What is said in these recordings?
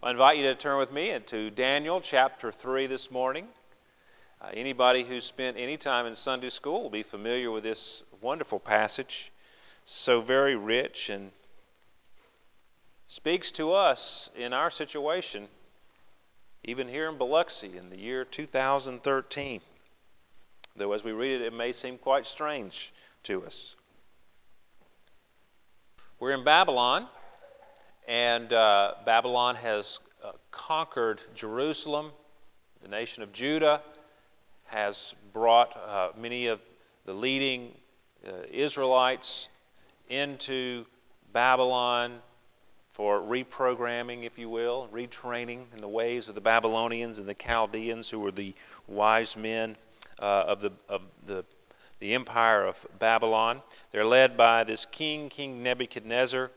I invite you to turn with me into Daniel chapter 3 this morning. Uh, anybody who's spent any time in Sunday school will be familiar with this wonderful passage. So very rich and speaks to us in our situation, even here in Biloxi in the year 2013. Though as we read it, it may seem quite strange to us. We're in Babylon and uh, Babylon has uh, conquered Jerusalem. The nation of Judah has brought uh, many of the leading uh, Israelites into Babylon for reprogramming, if you will, retraining in the ways of the Babylonians and the Chaldeans, who were the wise men uh, of the of the the empire of Babylon. They're led by this king, King Nebuchadnezzar,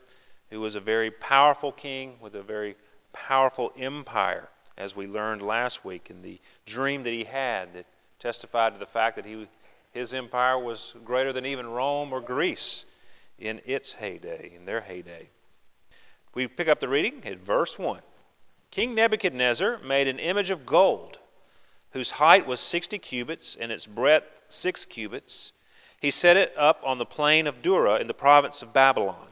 who was a very powerful king with a very powerful empire, as we learned last week in the dream that he had that testified to the fact that he, his empire was greater than even Rome or Greece in its heyday, in their heyday. We pick up the reading at verse 1. King Nebuchadnezzar made an image of gold, whose height was 60 cubits and its breadth 6 cubits. He set it up on the plain of Dura in the province of Babylon.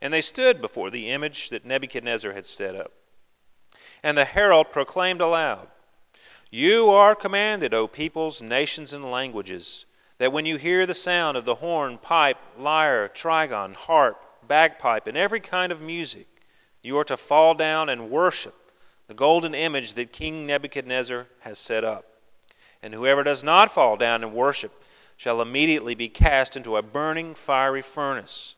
And they stood before the image that Nebuchadnezzar had set up. And the herald proclaimed aloud, You are commanded, O peoples, nations, and languages, that when you hear the sound of the horn, pipe, lyre, trigon, harp, bagpipe, and every kind of music, you are to fall down and worship the golden image that King Nebuchadnezzar has set up. And whoever does not fall down and worship shall immediately be cast into a burning fiery furnace.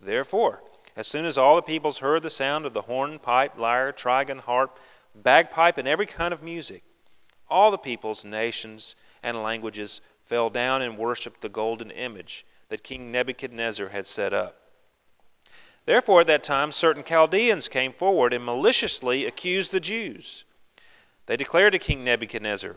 Therefore, as soon as all the peoples heard the sound of the horn, pipe, lyre, trigon, harp, bagpipe, and every kind of music, all the peoples, nations, and languages fell down and worshipped the golden image that King Nebuchadnezzar had set up. Therefore, at that time, certain Chaldeans came forward and maliciously accused the Jews. They declared to King Nebuchadnezzar,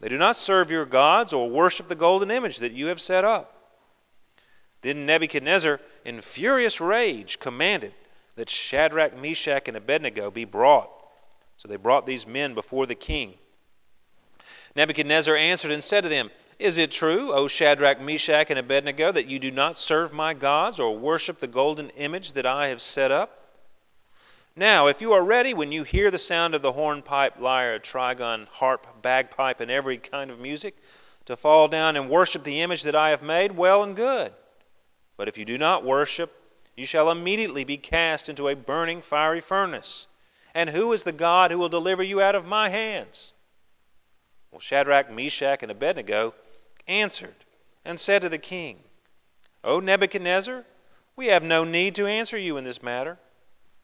they do not serve your gods or worship the golden image that you have set up. Then Nebuchadnezzar, in furious rage, commanded that Shadrach, Meshach, and Abednego be brought. So they brought these men before the king. Nebuchadnezzar answered and said to them, Is it true, O Shadrach, Meshach, and Abednego, that you do not serve my gods or worship the golden image that I have set up? Now, if you are ready when you hear the sound of the hornpipe, lyre, trigon, harp, bagpipe, and every kind of music, to fall down and worship the image that I have made, well and good. But if you do not worship, you shall immediately be cast into a burning fiery furnace. And who is the God who will deliver you out of my hands? Well, Shadrach, Meshach, and Abednego answered and said to the king, O Nebuchadnezzar, we have no need to answer you in this matter.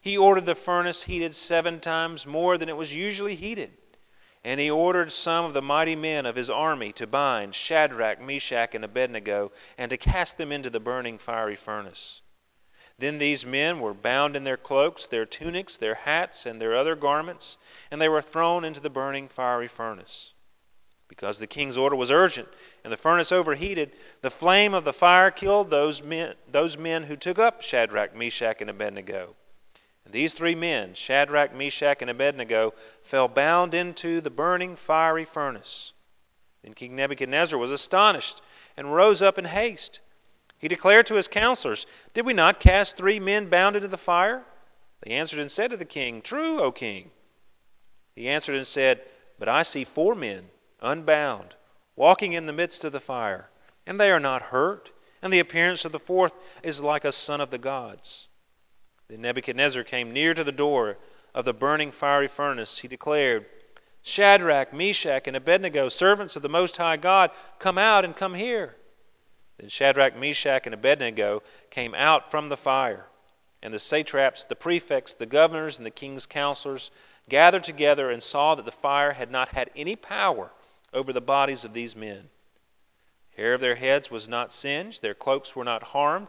He ordered the furnace heated seven times more than it was usually heated. And he ordered some of the mighty men of his army to bind Shadrach, Meshach, and Abednego, and to cast them into the burning fiery furnace. Then these men were bound in their cloaks, their tunics, their hats, and their other garments, and they were thrown into the burning fiery furnace. Because the king's order was urgent, and the furnace overheated, the flame of the fire killed those men, those men who took up Shadrach, Meshach, and Abednego. These three men, Shadrach, Meshach, and Abednego, fell bound into the burning fiery furnace. Then King Nebuchadnezzar was astonished and rose up in haste. He declared to his counselors, Did we not cast three men bound into the fire? They answered and said to the king, True, O king. He answered and said, But I see four men, unbound, walking in the midst of the fire, and they are not hurt, and the appearance of the fourth is like a son of the gods. Then Nebuchadnezzar came near to the door of the burning fiery furnace. He declared, Shadrach, Meshach, and Abednego, servants of the Most High God, come out and come here. Then Shadrach, Meshach, and Abednego came out from the fire. And the satraps, the prefects, the governors, and the king's counselors gathered together and saw that the fire had not had any power over the bodies of these men. Hair of their heads was not singed, their cloaks were not harmed,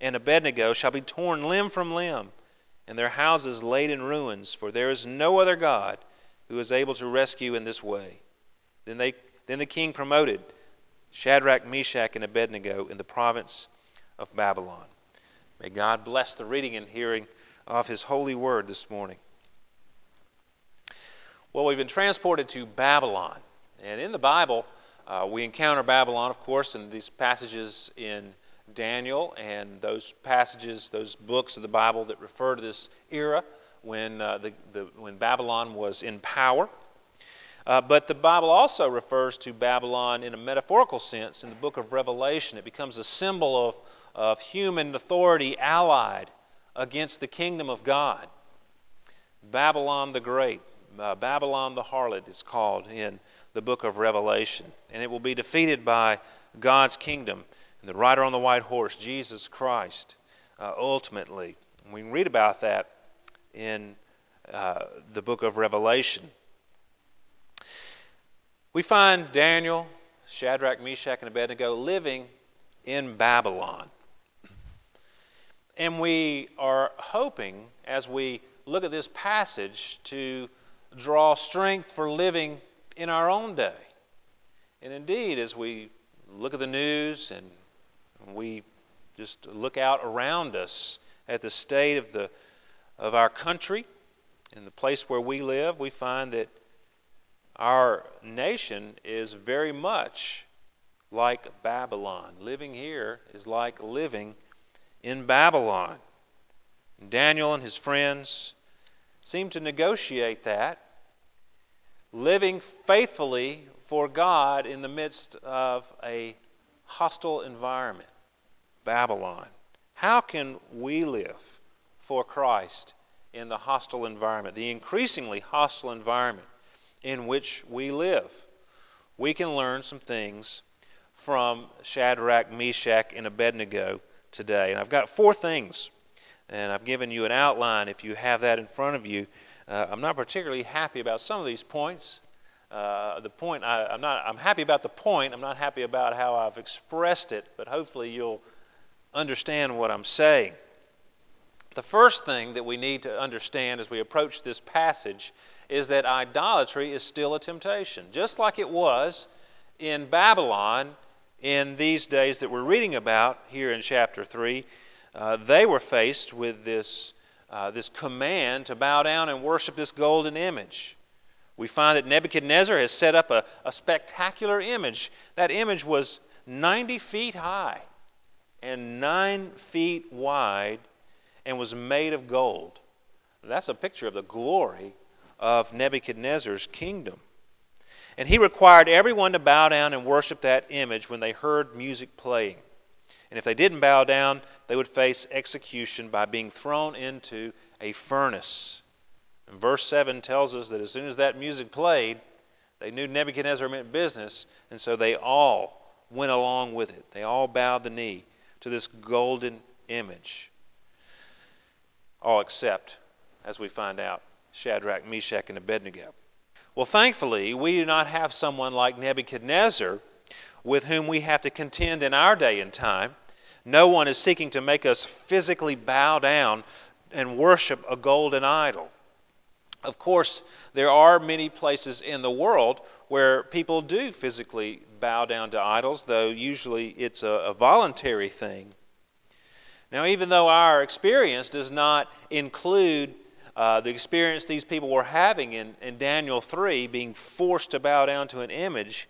and Abednego shall be torn limb from limb, and their houses laid in ruins, for there is no other God who is able to rescue in this way. Then, they, then the king promoted Shadrach, Meshach, and Abednego in the province of Babylon. May God bless the reading and hearing of His holy word this morning. Well, we've been transported to Babylon. And in the Bible, uh, we encounter Babylon, of course, in these passages in Daniel and those passages, those books of the Bible that refer to this era when, uh, the, the, when Babylon was in power. Uh, but the Bible also refers to Babylon in a metaphorical sense in the book of Revelation. It becomes a symbol of, of human authority allied against the kingdom of God. Babylon the Great, uh, Babylon the harlot is called in the book of Revelation. And it will be defeated by God's kingdom and the rider on the white horse, Jesus Christ, uh, ultimately. And we can read about that in uh, the book of Revelation. We find Daniel, Shadrach, Meshach, and Abednego living in Babylon. And we are hoping, as we look at this passage, to draw strength for living in our own day. And indeed, as we look at the news and we just look out around us at the state of, the, of our country and the place where we live, we find that our nation is very much like Babylon. Living here is like living in Babylon. Daniel and his friends seem to negotiate that, living faithfully for God in the midst of a hostile environment, Babylon. How can we live for Christ in the hostile environment, the increasingly hostile environment in which we live. We can learn some things from Shadrach, Meshach, and Abednego today. And I've got four things, and I've given you an outline if you have that in front of you. Uh, I'm not particularly happy about some of these points. Uh, the point I, I'm not. I'm happy about the point. I'm not happy about how I've expressed it. But hopefully you'll understand what I'm saying. The first thing that we need to understand as we approach this passage is that idolatry is still a temptation, just like it was in Babylon in these days that we're reading about here in chapter 3. Uh, they were faced with this, uh, this command to bow down and worship this golden image. We find that Nebuchadnezzar has set up a, a spectacular image. That image was 90 feet high and 9 feet wide and was made of gold. That's a picture of the glory of Nebuchadnezzar's kingdom. And he required everyone to bow down and worship that image when they heard music playing. And if they didn't bow down, they would face execution by being thrown into a furnace. And verse 7 tells us that as soon as that music played, they knew Nebuchadnezzar meant business, and so they all went along with it. They all bowed the knee to this golden image. All except, as we find out, Shadrach, Meshach, and Abednego. Well, thankfully, we do not have someone like Nebuchadnezzar with whom we have to contend in our day and time. No one is seeking to make us physically bow down and worship a golden idol. Of course, there are many places in the world where people do physically bow down to idols, though usually it's a, a voluntary thing. Now, even though our experience does not include uh, the experience these people were having in, in Daniel 3, being forced to bow down to an image,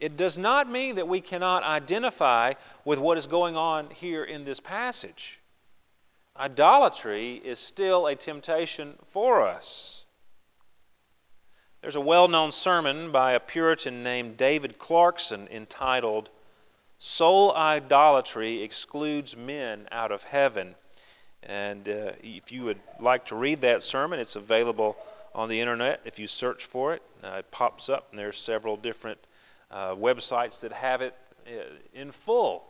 it does not mean that we cannot identify with what is going on here in this passage. Idolatry is still a temptation for us. There's a well known sermon by a Puritan named David Clarkson entitled Soul Idolatry Excludes Men Out of Heaven. And uh, if you would like to read that sermon, it's available on the internet. If you search for it, uh, it pops up, and there's several different uh, websites that have it uh, in full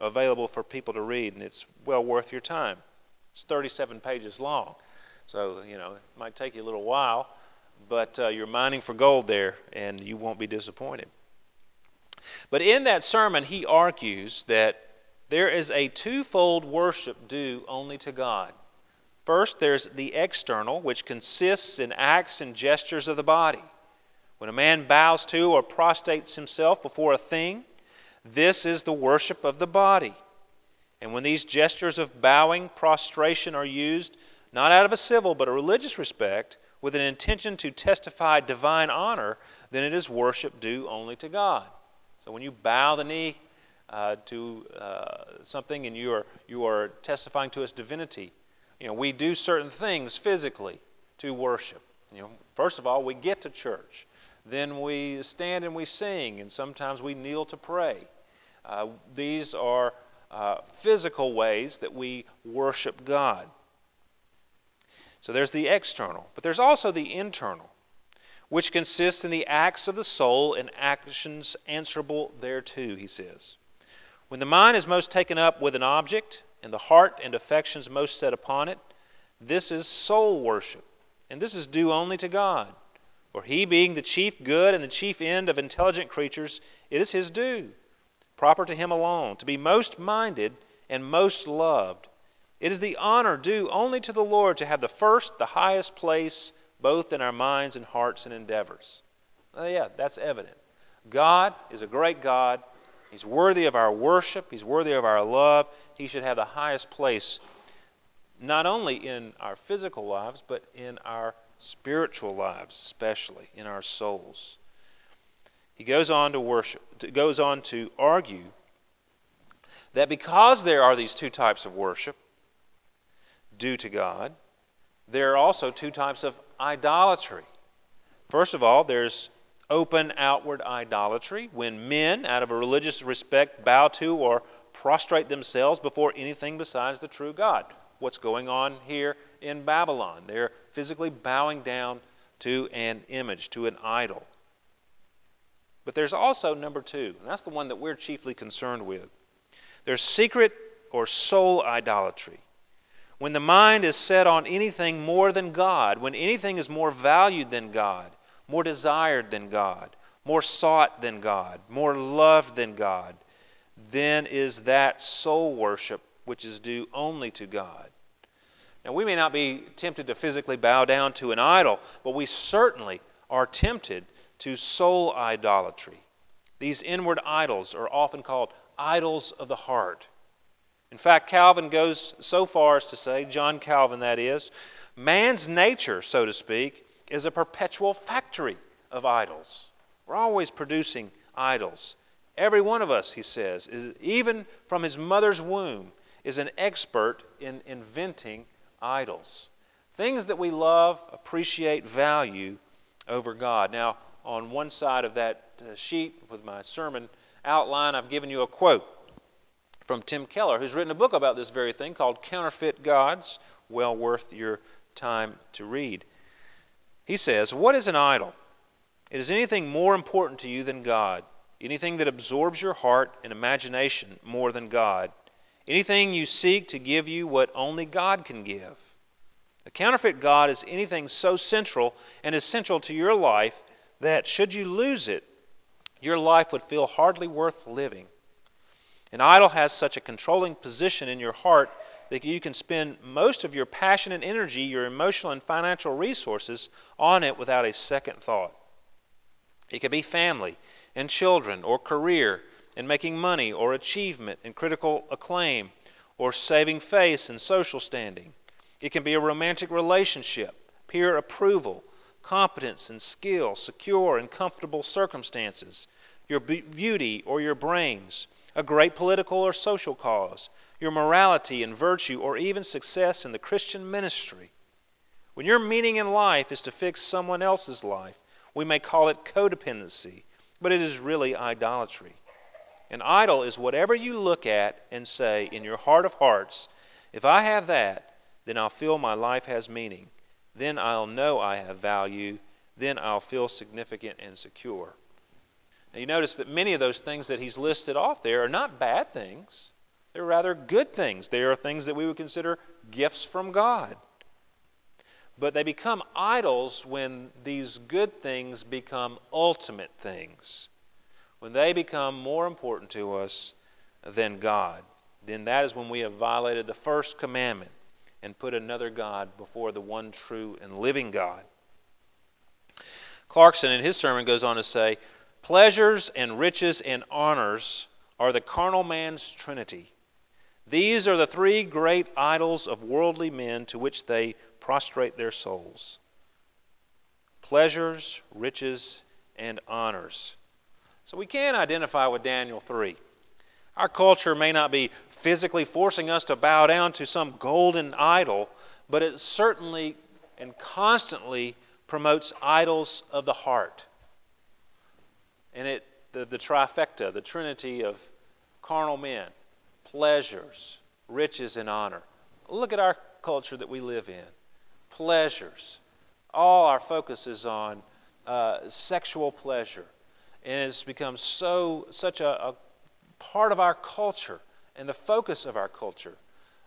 available for people to read, and it's well worth your time. It's 37 pages long, so you know it might take you a little while, but uh, you're mining for gold there, and you won't be disappointed. But in that sermon, he argues that there is a twofold worship due only to God. First, there's the external, which consists in acts and gestures of the body. When a man bows to or prostrates himself before a thing, this is the worship of the body. And when these gestures of bowing, prostration are used, not out of a civil but a religious respect, with an intention to testify divine honor, then it is worship due only to God. So when you bow the knee uh, to uh, something and you are, you are testifying to its divinity, you know, we do certain things physically to worship. You know, first of all, we get to church. Then we stand and we sing, and sometimes we kneel to pray. Uh, these are uh, physical ways that we worship God. So there's the external, but there's also the internal, which consists in the acts of the soul and actions answerable thereto, he says. When the mind is most taken up with an object, and the heart and affections most set upon it, this is soul worship, and this is due only to God. For he, being the chief good and the chief end of intelligent creatures, it is his due, proper to him alone, to be most minded and most loved. It is the honor due only to the Lord to have the first, the highest place, both in our minds and hearts and endeavors. Yeah, that's evident. God is a great God. He's worthy of our worship, He's worthy of our love. He should have the highest place, not only in our physical lives, but in our spiritual lives, especially in our souls. He goes on to worship, goes on to argue that because there are these two types of worship due to God, there are also two types of idolatry. First of all, there's open outward idolatry when men, out of a religious respect, bow to or prostrate themselves before anything besides the true God. What's going on here in Babylon? They're physically bowing down to an image, to an idol. But there's also number two, and that's the one that we're chiefly concerned with. There's secret or soul idolatry. When the mind is set on anything more than God, when anything is more valued than God, more desired than God, more sought than God, more loved than God, then is that soul worship which is due only to God. Now, we may not be tempted to physically bow down to an idol, but we certainly are tempted to soul idolatry. These inward idols are often called idols of the heart. In fact, Calvin goes so far as to say, John Calvin that is, man's nature, so to speak, is a perpetual factory of idols. We're always producing idols. Every one of us, he says, is, even from his mother's womb, is an expert in inventing idols. Things that we love, appreciate, value over God. Now, on one side of that uh, sheet with my sermon outline, I've given you a quote. From Tim Keller, who's written a book about this very thing called Counterfeit Gods. Well worth your time to read. He says, What is an idol? It is anything more important to you than God, anything that absorbs your heart and imagination more than God, anything you seek to give you what only God can give. A counterfeit God is anything so central and essential to your life that, should you lose it, your life would feel hardly worth living. An idol has such a controlling position in your heart that you can spend most of your passion and energy, your emotional and financial resources on it without a second thought. It could be family and children, or career and making money, or achievement and critical acclaim, or saving face and social standing. It can be a romantic relationship, peer approval, competence and skill, secure and comfortable circumstances, your beauty or your brains, a great political or social cause, your morality and virtue, or even success in the Christian ministry. When your meaning in life is to fix someone else's life, we may call it codependency, but it is really idolatry. An idol is whatever you look at and say in your heart of hearts, if I have that, then I'll feel my life has meaning. Then I'll know I have value. Then I'll feel significant and secure. You notice that many of those things that he's listed off there are not bad things, they're rather good things. They are things that we would consider gifts from God. But they become idols when these good things become ultimate things. When they become more important to us than God. Then that is when we have violated the first commandment and put another God before the one true and living God. Clarkson, in his sermon, goes on to say pleasures and riches and honors are the carnal man's trinity. These are the three great idols of worldly men to which they prostrate their souls pleasures, riches, and honors. So we can identify with Daniel 3. Our culture may not be physically forcing us to bow down to some golden idol, but it certainly and constantly promotes idols of the heart. And it the, the trifecta, the trinity of carnal men, pleasures, riches, and honor. Look at our culture that we live in. Pleasures. All our focus is on uh, sexual pleasure. And it's become so such a, a part of our culture and the focus of our culture.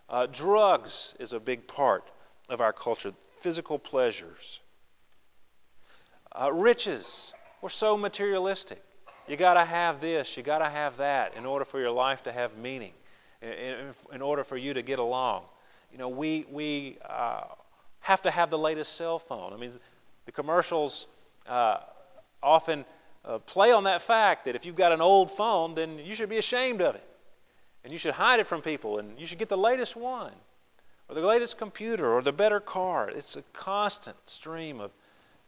Uh, drugs is a big part of our culture, physical pleasures. Uh, riches, we're so materialistic. You got to have this, you got to have that in order for your life to have meaning, in, in order for you to get along. You know, we, we uh, have to have the latest cell phone. I mean, the commercials uh, often uh, play on that fact that if you've got an old phone, then you should be ashamed of it. And you should hide it from people, and you should get the latest one, or the latest computer, or the better car. It's a constant stream of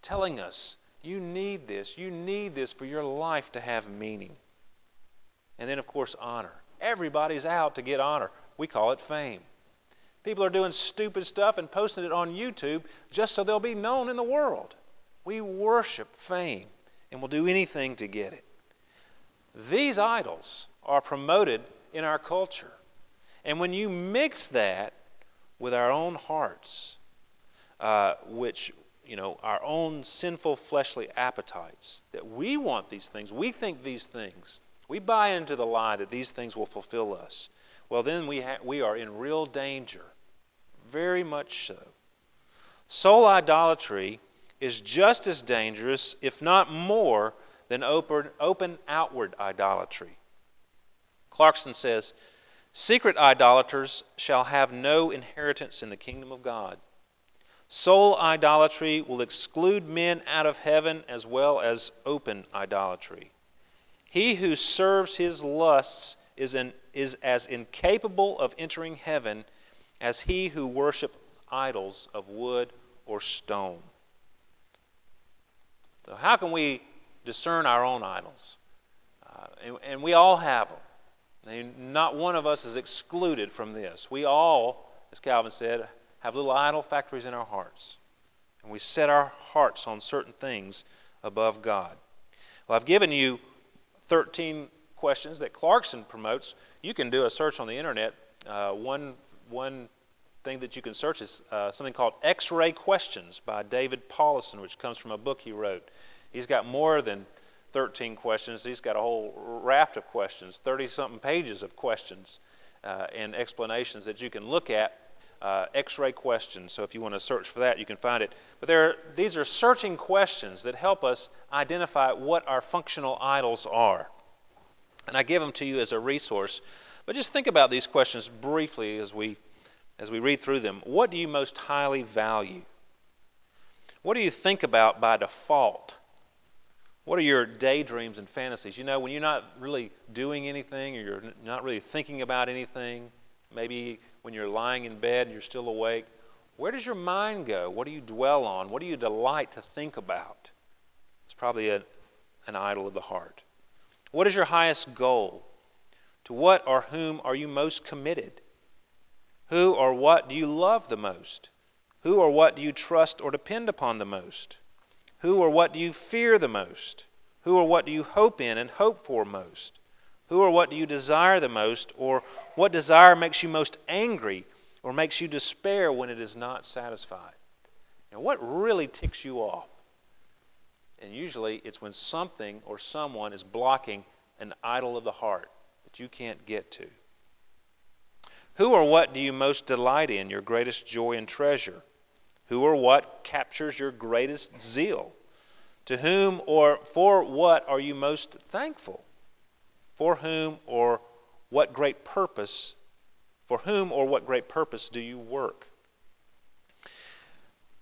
telling us you need this. You need this for your life to have meaning. And then, of course, honor. Everybody's out to get honor. We call it fame. People are doing stupid stuff and posting it on YouTube just so they'll be known in the world. We worship fame and will do anything to get it. These idols are promoted in our culture. And when you mix that with our own hearts, uh, which, you know, our own sinful fleshly appetites, that we want these things, we think these things, we buy into the lie that these things will fulfill us, well, then we, ha- we are in real danger. Very much so. Soul idolatry is just as dangerous, if not more, than open, open outward idolatry. Clarkson says, Secret idolaters shall have no inheritance in the kingdom of God. Soul idolatry will exclude men out of heaven as well as open idolatry. He who serves his lusts is, an, is as incapable of entering heaven as he who worships idols of wood or stone. So, how can we discern our own idols? Uh, and, and we all have them. Not one of us is excluded from this. We all, as Calvin said, have little idol factories in our hearts. And we set our hearts on certain things above God. Well, I've given you 13 questions that Clarkson promotes. You can do a search on the internet. Uh, one one thing that you can search is uh, something called X-ray questions by David Powlison, which comes from a book he wrote. He's got more than 13 questions. He's got a whole raft of questions, 30 something pages of questions uh, and explanations that you can look at. Uh, X-ray questions. So if you want to search for that, you can find it. But there, are, these are searching questions that help us identify what our functional idols are. And I give them to you as a resource. But just think about these questions briefly as we as we read through them. What do you most highly value? What do you think about by default? What are your daydreams and fantasies? You know, when you're not really doing anything or you're not really thinking about anything, maybe when you're lying in bed and you're still awake, where does your mind go? What do you dwell on? What do you delight to think about? It's probably a, an idol of the heart. What is your highest goal? To what or whom are you most committed? Who or what do you love the most? Who or what do you trust or depend upon the most? Who or what do you fear the most? Who or what do you hope in and hope for most? Who or what do you desire the most? Or what desire makes you most angry or makes you despair when it is not satisfied? And what really ticks you off? And usually it's when something or someone is blocking an idol of the heart that you can't get to. Who or what do you most delight in, your greatest joy and treasure? Who or what captures your greatest zeal? To whom or for what are you most thankful? For whom or what great purpose, for whom or what great purpose do you work?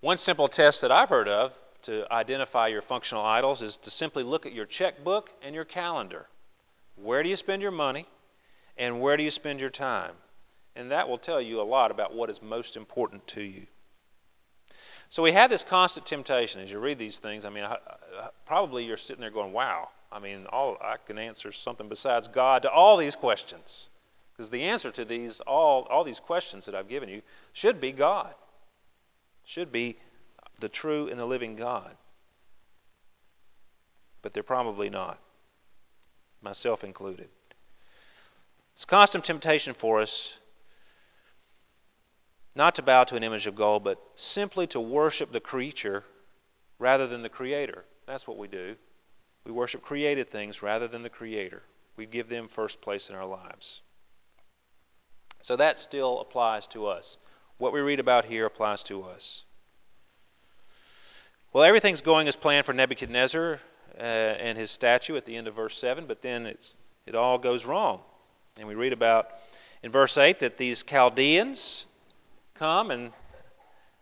One simple test that I've heard of to identify your functional idols is to simply look at your checkbook and your calendar. Where do you spend your money and where do you spend your time? And that will tell you a lot about what is most important to you. So we have this constant temptation as you read these things. I mean, probably you're sitting there going, "Wow! I mean, all I can answer something besides God to all these questions." Because the answer to these all all these questions that I've given you should be God. Should be the true and the living God. But they're probably not. Myself included. It's constant temptation for us not to bow to an image of gold, but simply to worship the creature rather than the Creator. That's what we do. We worship created things rather than the Creator. We give them first place in our lives. So that still applies to us. What we read about here applies to us. Well, everything's going as planned for Nebuchadnezzar uh, and his statue at the end of verse 7, but then it all goes wrong. And we read about in verse 8 that these Chaldeans come and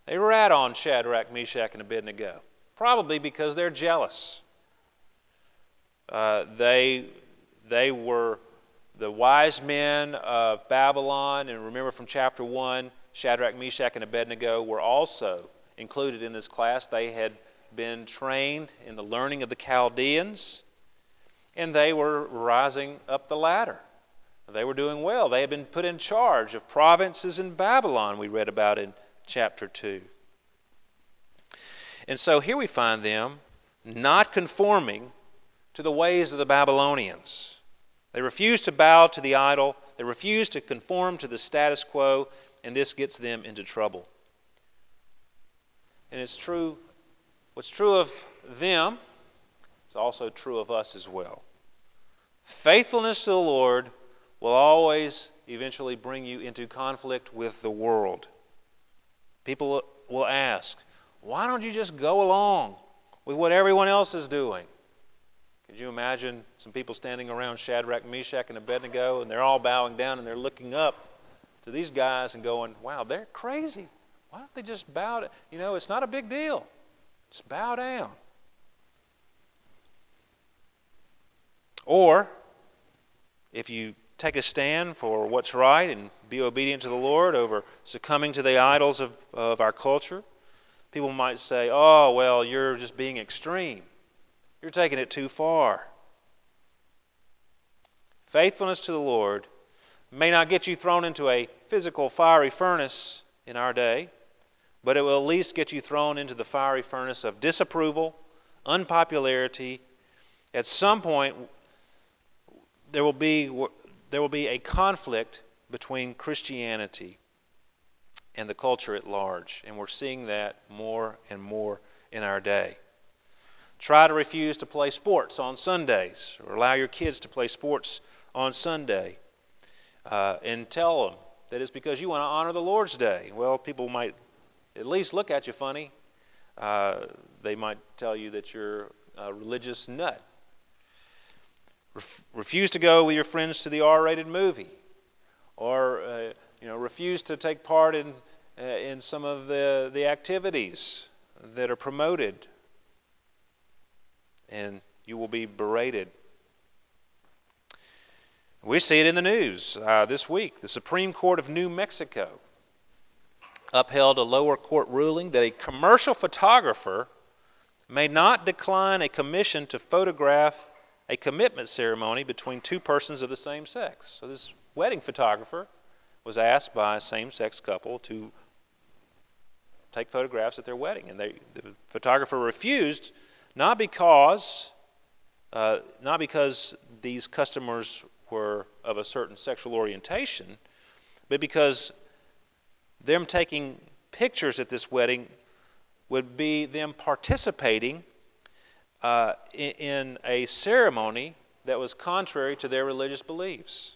they rat on Shadrach, Meshach, and Abednego. Probably because they're jealous. Uh, they, they were the wise men of Babylon, and remember from chapter 1, Shadrach, Meshach, and Abednego were also included in this class. They had been trained in the learning of the Chaldeans, and they were rising up the ladder. They were doing well. They had been put in charge of provinces in Babylon, we read about in chapter 2. And so here we find them not conforming to the ways of the Babylonians. They refuse to bow to the idol, they refuse to conform to the status quo, and this gets them into trouble. And it's true, what's true of them is also true of us as well. Faithfulness to the Lord will always eventually bring you into conflict with the world. People will ask, why don't you just go along with what everyone else is doing? Could you imagine some people standing around Shadrach, Meshach, and Abednego, and they're all bowing down and they're looking up to these guys and going, wow, they're crazy. Why don't they just bow down? You know, it's not a big deal. Just bow down. Or, if you take a stand for what's right and be obedient to the Lord over succumbing to the idols of, of our culture. People might say, oh, well, you're just being extreme. You're taking it too far. Faithfulness to the Lord may not get you thrown into a physical fiery furnace in our day, but it will at least get you thrown into the fiery furnace of disapproval, unpopularity. At some point, there will be there will be a conflict between Christianity and the culture at large, and we're seeing that more and more in our day. Try to refuse to play sports on Sundays, or allow your kids to play sports on Sunday, uh, and tell them that it's because you want to honor the Lord's Day. Well, people might at least look at you funny. Uh, they might tell you that you're a religious nut. Ref- refuse to go with your friends to the R-rated movie, or uh, you know, refuse to take part in uh, in some of the the activities that are promoted, and you will be berated. We see it in the news uh, this week. The Supreme Court of New Mexico upheld a lower court ruling that a commercial photographer may not decline a commission to photograph a commitment ceremony between two persons of the same sex. So, this wedding photographer was asked by a same sex couple to take photographs at their wedding. And they, the photographer refused, not because, uh, not because these customers were of a certain sexual orientation, but because them taking pictures at this wedding would be them participating uh, in, in a ceremony that was contrary to their religious beliefs.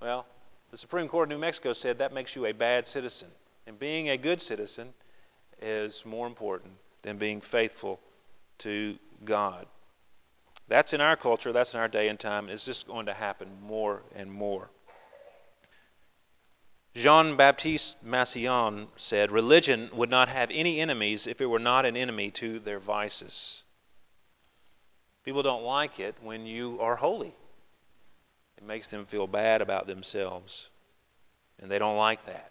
Well, the Supreme Court of New Mexico said that makes you a bad citizen. And being a good citizen is more important than being faithful to God. That's in our culture, that's in our day and time, it's just going to happen more and more. Jean Baptiste Massillon said, Religion would not have any enemies if it were not an enemy to their vices. People don't like it when you are holy. It makes them feel bad about themselves, and they don't like that.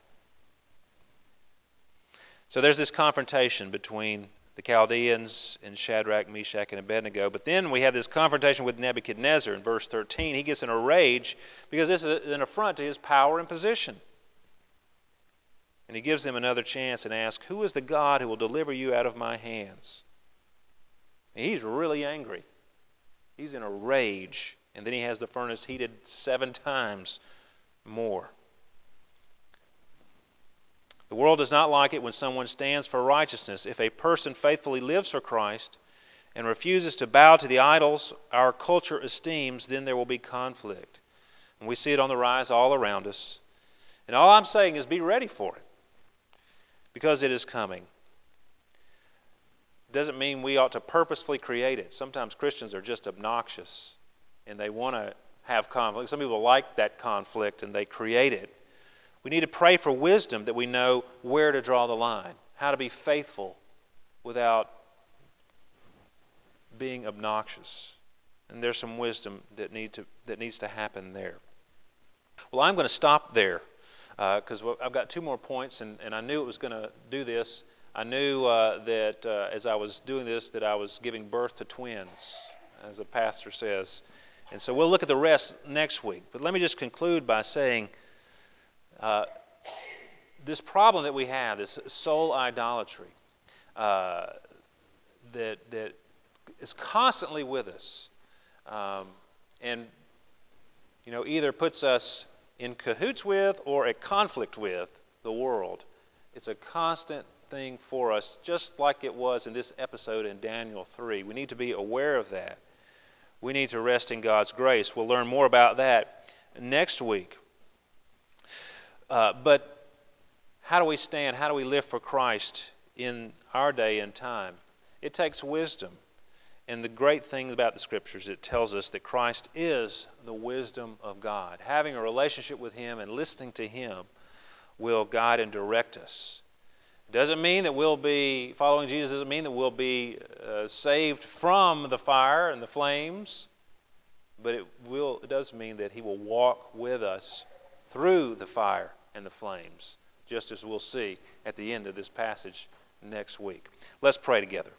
So there's this confrontation between the Chaldeans and Shadrach, Meshach, and Abednego. But then we have this confrontation with Nebuchadnezzar in verse 13. He gets in a rage because this is an affront to his power and position. And he gives them another chance and asks, Who is the God who will deliver you out of my hands? And he's really angry. He's in a rage. And then he has the furnace heated seven times more. The world does not like it when someone stands for righteousness. If a person faithfully lives for Christ and refuses to bow to the idols our culture esteems, then there will be conflict. And we see it on the rise all around us. And all I'm saying is be ready for it because it is coming. Doesn't mean we ought to purposefully create it. Sometimes Christians are just obnoxious and they want to have conflict. Some people like that conflict and they create it. We need to pray for wisdom that we know where to draw the line, how to be faithful without being obnoxious. And there's some wisdom that, need to, that needs to happen there. Well, I'm going to stop there because uh, I've got two more points, and, and I knew it was going to do this. I knew uh, that uh, as I was doing this that I was giving birth to twins, as a pastor says. And so we'll look at the rest next week. But let me just conclude by saying uh, this problem that we have, this soul idolatry, uh, that, that is constantly with us, um, and you know either puts us in cahoots with or at conflict with the world. It's a constant thing for us, just like it was in this episode in Daniel 3. We need to be aware of that. We need to rest in God's grace. We'll learn more about that next week. Uh, but how do we stand? How do we live for Christ in our day and time? It takes wisdom. And the great thing about the Scriptures, it tells us that Christ is the wisdom of God. Having a relationship with Him and listening to Him will guide and direct us. It doesn't mean that we'll be, following Jesus doesn't mean that we'll be uh, saved from the fire and the flames, but it, will, it does mean that He will walk with us through the fire and the flames, just as we'll see at the end of this passage next week. Let's pray together.